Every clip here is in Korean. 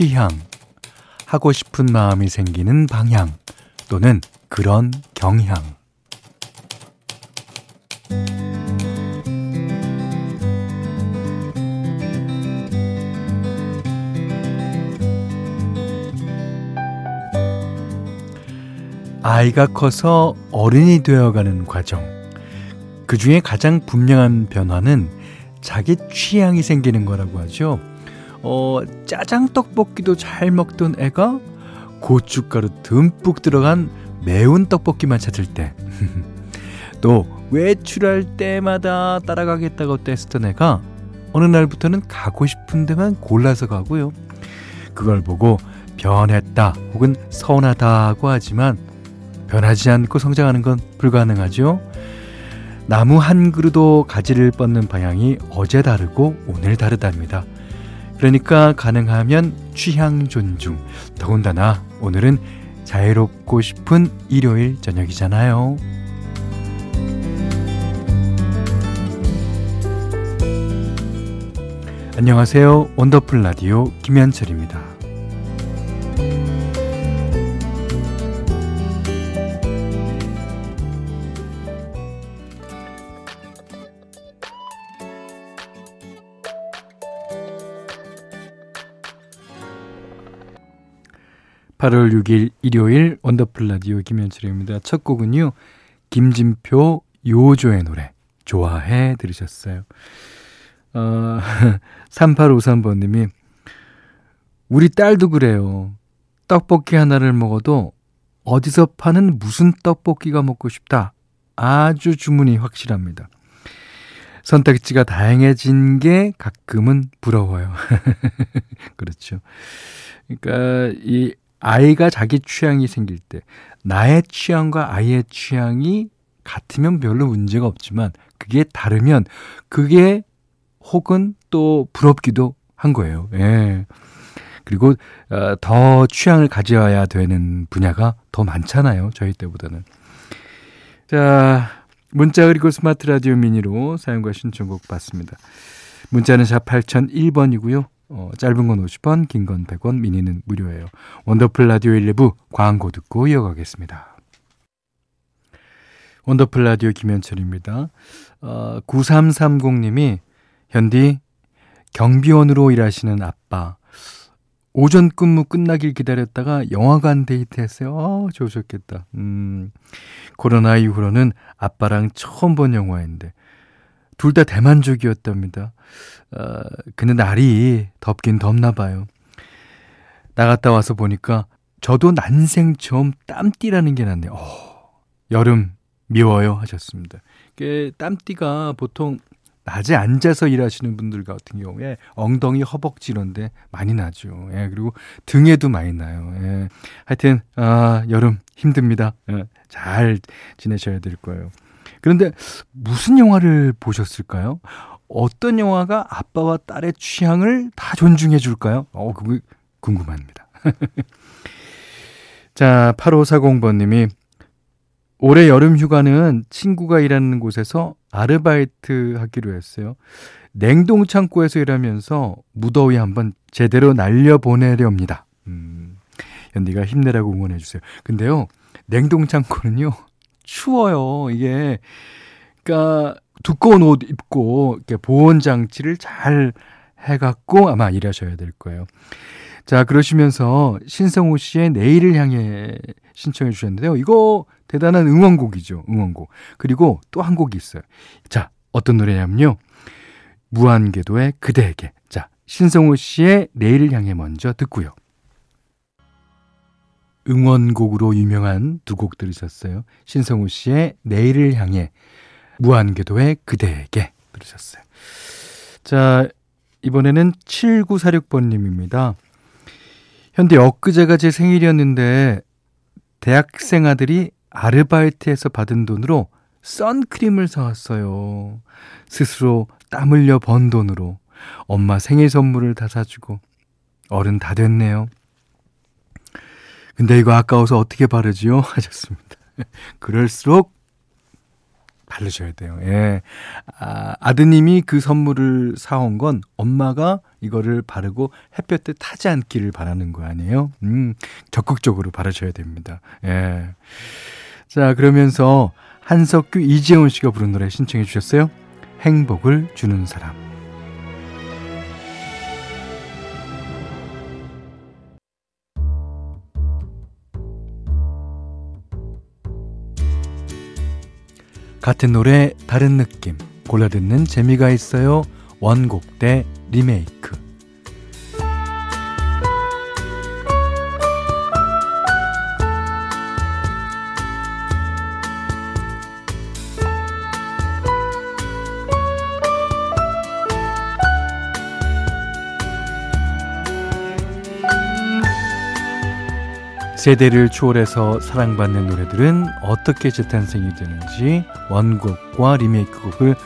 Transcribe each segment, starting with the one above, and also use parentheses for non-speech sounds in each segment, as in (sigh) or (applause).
취향, 하고 싶은 마음이 생기는 방향 또는 그런 경향. 아이가 커서 어른이 되어가는 과정. 그 중에 가장 분명한 변화는 자기 취향이 생기는 거라고 하죠. 어, 짜장 떡볶이도 잘 먹던 애가 고춧가루 듬뿍 들어간 매운 떡볶이만 찾을 때. (laughs) 또 외출할 때마다 따라가겠다고 떼쓰던 애가 어느 날부터는 가고 싶은 데만 골라서 가고요. 그걸 보고 변했다 혹은 서운하다고 하지만 변하지 않고 성장하는 건 불가능하죠. 나무 한 그루도 가지를 뻗는 방향이 어제 다르고 오늘 다르답니다. 그러니까 가능하면 취향 존중. 더군다나 오늘은 자유롭고 싶은 일요일 저녁이잖아요. 안녕하세요. 원더풀 라디오 김현철입니다. 8월 6일 일요일 원더풀 라디오 김현철입니다. 첫 곡은요. 김진표 요조의 노래 좋아해 들으셨어요. 어, (laughs) 3853번님이 우리 딸도 그래요. 떡볶이 하나를 먹어도 어디서 파는 무슨 떡볶이가 먹고 싶다. 아주 주문이 확실합니다. 선택지가 다양해진 게 가끔은 부러워요. (laughs) 그렇죠. 그러니까 이 아이가 자기 취향이 생길 때 나의 취향과 아이의 취향이 같으면 별로 문제가 없지만 그게 다르면 그게 혹은 또 부럽기도 한 거예요. 예. 그리고 어, 더 취향을 가져야 되는 분야가 더 많잖아요. 저희 때보다는. 자, 문자 그리고 스마트 라디오 미니로 사용과 신청곡 받습니다. 문자는 샵 8001번이고요. 어, 짧은 건 50원, 긴 건 100원, 미니는 무료예요. 원더풀 라디오 1부부 광고 듣고 이어가겠습니다. 원더풀 라디오 김현철입니다. 어, 9330님이 현디 경비원으로 일하시는 아빠 오전 근무 끝나길 기다렸다가 영화관 데이트 했어요. 어, 좋으셨겠다. 음, 코로나 이후로는 아빠랑 처음 본 영화인데 둘 다 대만족이었답니다. 어, 근데 날이 덥긴 덥나 봐요. 나갔다 와서 보니까 저도 난생 처음 땀띠라는 게 났네요. 어, 여름 미워요 하셨습니다. 그 땀띠가 보통 낮에 앉아서 일하시는 분들 같은 경우에 엉덩이, 허벅지 이런데 많이 나죠. 예, 그리고 등에도 많이 나요. 예. 하여튼 아, 여름 힘듭니다. 예, 잘 지내셔야 될 거예요. 그런데 무슨 영화를 보셨을까요? 어떤 영화가 아빠와 딸의 취향을 다 존중해 줄까요? 어, 그거 궁금합니다. (laughs) 자, 8540번님이 올해 여름 휴가는 친구가 일하는 곳에서 아르바이트 하기로 했어요. 냉동 창고에서 일하면서 무더위 한번 제대로 날려 보내렵니다. 음, 연디가 힘내라고 응원해 주세요. 근데요, 냉동 창고는요, 추워요. 이게, 그니까, 두꺼운 옷 입고 이렇게 보온 장치를 잘 해갖고 아마 일하셔야 될 거예요. 자, 그러시면서 신성호 씨의 내일을 향해 신청해 주셨는데요. 이거 대단한 응원곡이죠. 응원곡. 그리고 또 한 곡이 있어요. 자, 어떤 노래냐면요. 무한궤도의 그대에게. 자, 신성호 씨의 내일을 향해 먼저 듣고요. 응원곡으로 유명한 두 곡 들으셨어요. 신성호 씨의 내일을 향해 무한궤도의 그대에게 들으셨어요. 자, 이번에는 7946번님입니다. 현대 엊그제가 제 생일이었는데 대학생 아들이 아르바이트에서 받은 돈으로 선크림을 사왔어요. 스스로 땀 흘려 번 돈으로 엄마 생일 선물을 다 사주고 어른 다 됐네요. 근데 이거 아까워서 어떻게 바르지요? (laughs) 하셨습니다. 그럴수록 바르셔야 돼요. 예. 아, 아드님이 그 선물을 사온 건 엄마가 이거를 바르고 햇볕에 타지 않기를 바라는 거 아니에요? 음, 적극적으로 바르셔야 됩니다. 예. 자, 그러면서 한석규, 이재훈 씨가 부른 노래 신청해 주셨어요. 행복을 주는 사람. 같은 노래 다른 느낌 골라 듣는 재미가 있어요. 원곡 대 리메이크. 세대를 초월해서 사랑받는 노래들은 어떻게 재탄생이 되는지 원곡과 리메이크 곡을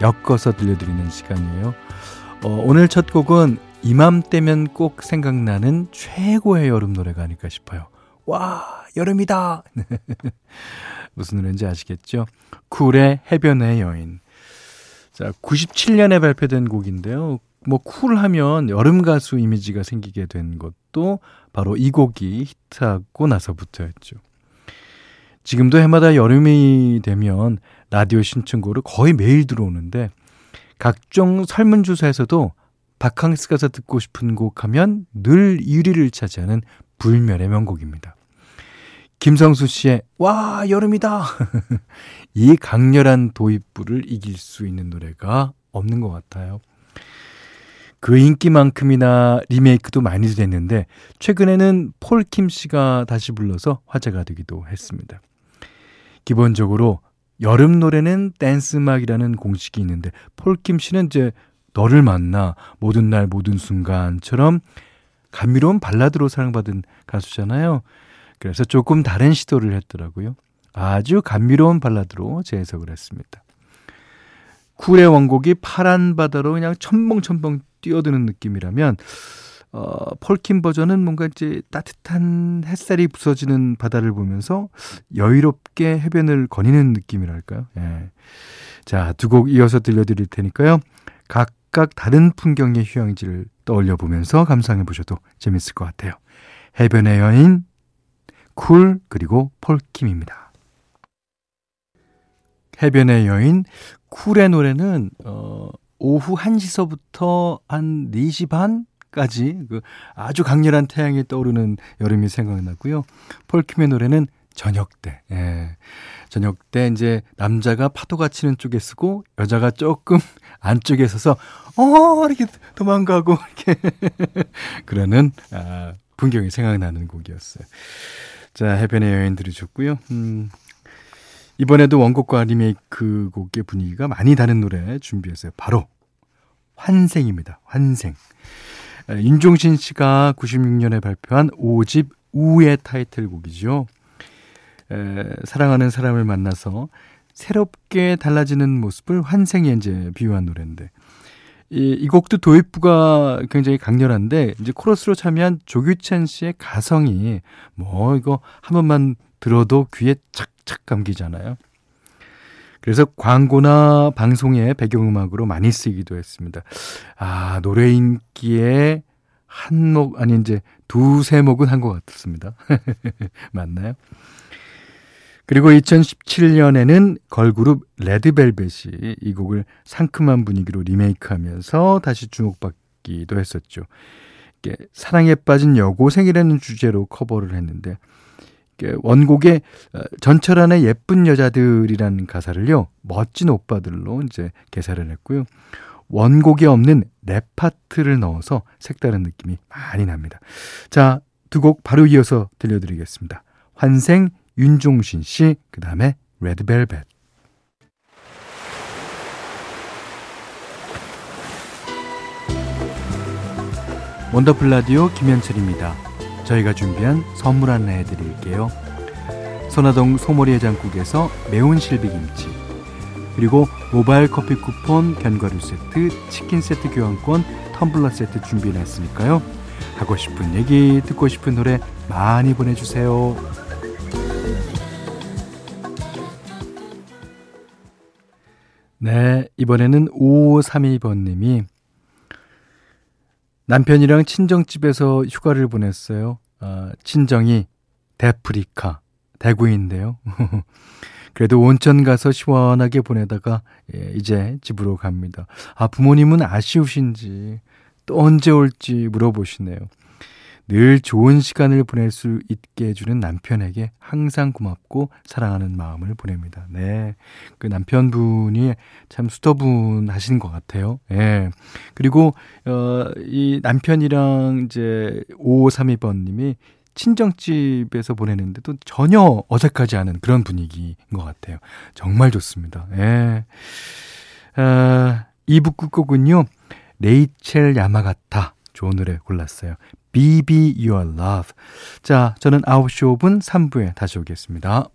엮어서 들려드리는 시간이에요. 어, 오늘 첫 곡은 이맘때면 꼭 생각나는 최고의 여름 노래가 아닐까 싶어요. 와, 여름이다! (laughs) 무슨 노래인지 아시겠죠? 쿨의 해변의 여인. 자, 97년에 발표된 곡인데요. 뭐 쿨하면 여름 가수 이미지가 생기게 된 것도 바로 이 곡이 히트하고 나서부터였죠. 지금도 해마다 여름이 되면 라디오 신청곡으로 거의 매일 들어오는데 각종 설문조사에서도 바캉스 가서 듣고 싶은 곡 하면 늘 1위를 차지하는 불멸의 명곡입니다. 김성수 씨의 와 여름이다 (laughs) 이 강렬한 도입부를 이길 수 있는 노래가 없는 것 같아요. 그 인기만큼이나 리메이크도 많이 됐는데 최근에는 폴킴 씨가 다시 불러서 화제가 되기도 했습니다. 기본적으로 여름 노래는 댄스 음악이라는 공식이 있는데 폴킴 씨는 이제 너를 만나 모든 날 모든 순간처럼 감미로운 발라드로 사랑받은 가수잖아요. 그래서 조금 다른 시도를 했더라고요. 아주 감미로운 발라드로 재해석을 했습니다. 쿨의 원곡이 파란 바다로 그냥 첨벙첨벙 뛰어드는 느낌이라면 어, 폴킴 버전은 뭔가 이제 따뜻한 햇살이 부서지는 바다를 보면서 여유롭게 해변을 거니는 느낌이랄까요? 예. 자, 두 곡 이어서 들려드릴 테니까요. 각각 다른 풍경의 휴양지를 떠올려 보면서 감상해 보셔도 재밌을 것 같아요. 해변의 여인, 쿨, 그리고 폴킴입니다. 해변의 여인, 쿨의 노래는, 어, 오후 1시서부터 한 4시 반까지 그 아주 강렬한 태양이 떠오르는 여름이 생각나고요. 폴킴의 노래는 저녁 때. 예. 저녁 때 이제 남자가 파도가 치는 쪽에 쓰고 여자가 조금 (laughs) 안쪽에 서서 어 이렇게 도망가고 (laughs) 이렇게 그러는 아, 풍경이 생각나는 곡이었어요. 자 해변의 여인 들으셨고요. 음, 이번에도 원곡과 리메이크 곡의 분위기가 많이 다른 노래 준비했어요. 바로 환생입니다. 환생. 윤종신 씨가 96년에 발표한 5집 우의 타이틀곡이죠. 에, 사랑하는 사람을 만나서 새롭게 달라지는 모습을 환생에 이제 비유한 노래인데 이, 이 곡도 도입부가 굉장히 강렬한데 이제 코러스로 참여한 조규찬 씨의 가성이 뭐 이거 한 번만 들어도 귀에 착 착 감기잖아요. 그래서 광고나 방송의 배경음악으로 많이 쓰기도 했습니다. 아, 노래 인기에 한 목, 아니, 이제 두세 목은 한 것 같습니다. (laughs) 맞나요? 그리고 2017년에는 걸그룹 레드벨벳이 이 곡을 상큼한 분위기로 리메이크하면서 다시 주목받기도 했었죠. 사랑에 빠진 여고생이라는 주제로 커버를 했는데 원곡의 어, 전철안의 예쁜 여자들이라는 가사를요 멋진 오빠들로 이제 개사를 했고요. 원곡에 없는 랩 파트를 넣어서 색다른 느낌이 많이 납니다. 자, 두 곡 바로 이어서 들려드리겠습니다. 환생 윤종신 씨, 그 다음에 레드벨벳. 원더풀 라디오 김현철입니다. 저희가 준비한 선물 안내해 드릴게요. 선화동 소머리 해장국에서 매운 실비김치 그리고 모바일 커피 쿠폰, 견과류 세트, 치킨 세트 교환권, 텀블러 세트 준비해놨으니까요. 하고 싶은 얘기, 듣고 싶은 노래 많이 보내주세요. 네, 이번에는 5532번님이 남편이랑 친정집에서 휴가를 보냈어요. 아, 친정이 데프리카, 대구인데요. (laughs) 그래도 온천 가서 시원하게 보내다가 예, 이제 집으로 갑니다. 아, 부모님은 아쉬우신지 또 언제 올지 물어보시네요. 늘 좋은 시간을 보낼 수 있게 해주는 남편에게 항상 고맙고 사랑하는 마음을 보냅니다. 네. 그 남편분이 참 수더분하신 것 같아요. 예. 그리고, 어, 이 남편이랑 이제 5532번님이 친정집에서 보내는데도 전혀 어색하지 않은 그런 분위기인 것 같아요. 정말 좋습니다. 예. 아, 2부 끝곡은요, 레이첼 야마가타. 좋은 노래 골랐어요. BB Your Love. 자, 저는 9시 5분 3부에 다시 오겠습니다.